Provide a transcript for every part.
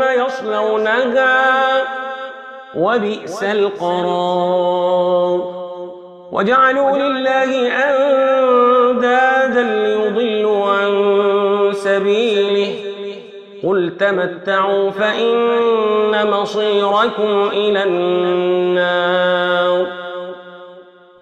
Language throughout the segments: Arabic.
يصلونها وبئس القرار. وجعلوا لله أندادا ليضلوا عن سبيله. قل تمتعوا فإن مصيركم إلى النار.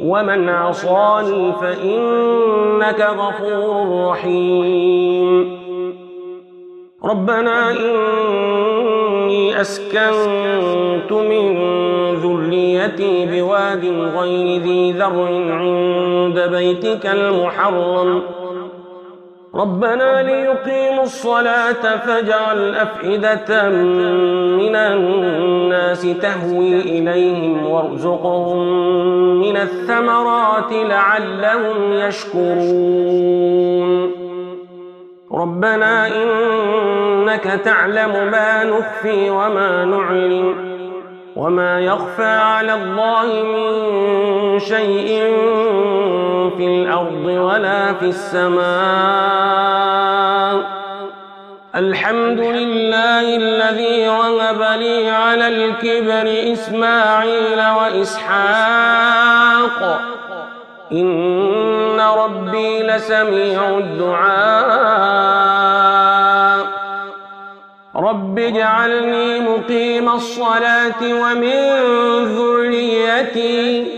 ومن عصاني فإنك غفور رحيم ربنا إني أسكنت من ذريتي بواد غير ذي ذر عند بيتك المحرم ربنا ليقيموا الصلاة فاجعل أفئدة من الناس تهوي إليهم وارزقهم من الثمرات لعلهم يشكرون. ربنا إنك تعلم ما نخفي وما نعلم وما يخفى على الله من شيء في الأرض ولا في السماء. الحمد لله الذي وهب لي على الكبر إسماعيل وإسحاق. إن ربي لسميع الدعاء. رب اجعلني مقيم الصلاة ومن ذريتي.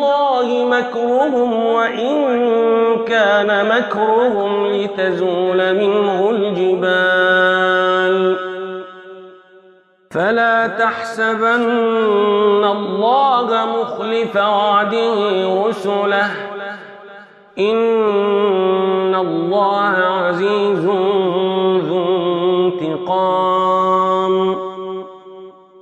مكرهم وإن كان مكرهم لتزول منه الجبال. فلا تحسبن الله مخلف وعده رسله. إن الله عزيز ذو انتقام.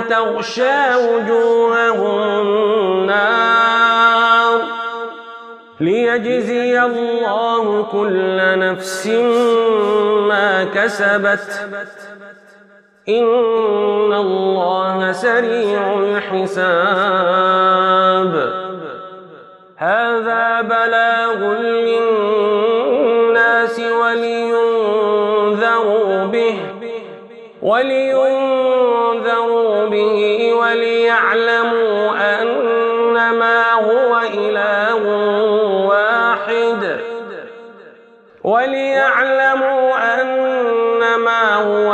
وتغشى وجوههم النار. ليجزي الله كل نفس ما كسبت. إن الله سريع الحساب. هذا بلاغ للناس ولينذروا به. ولينذروا به وليعلموا أنما هو إله واحد. وليعلموا أنما هو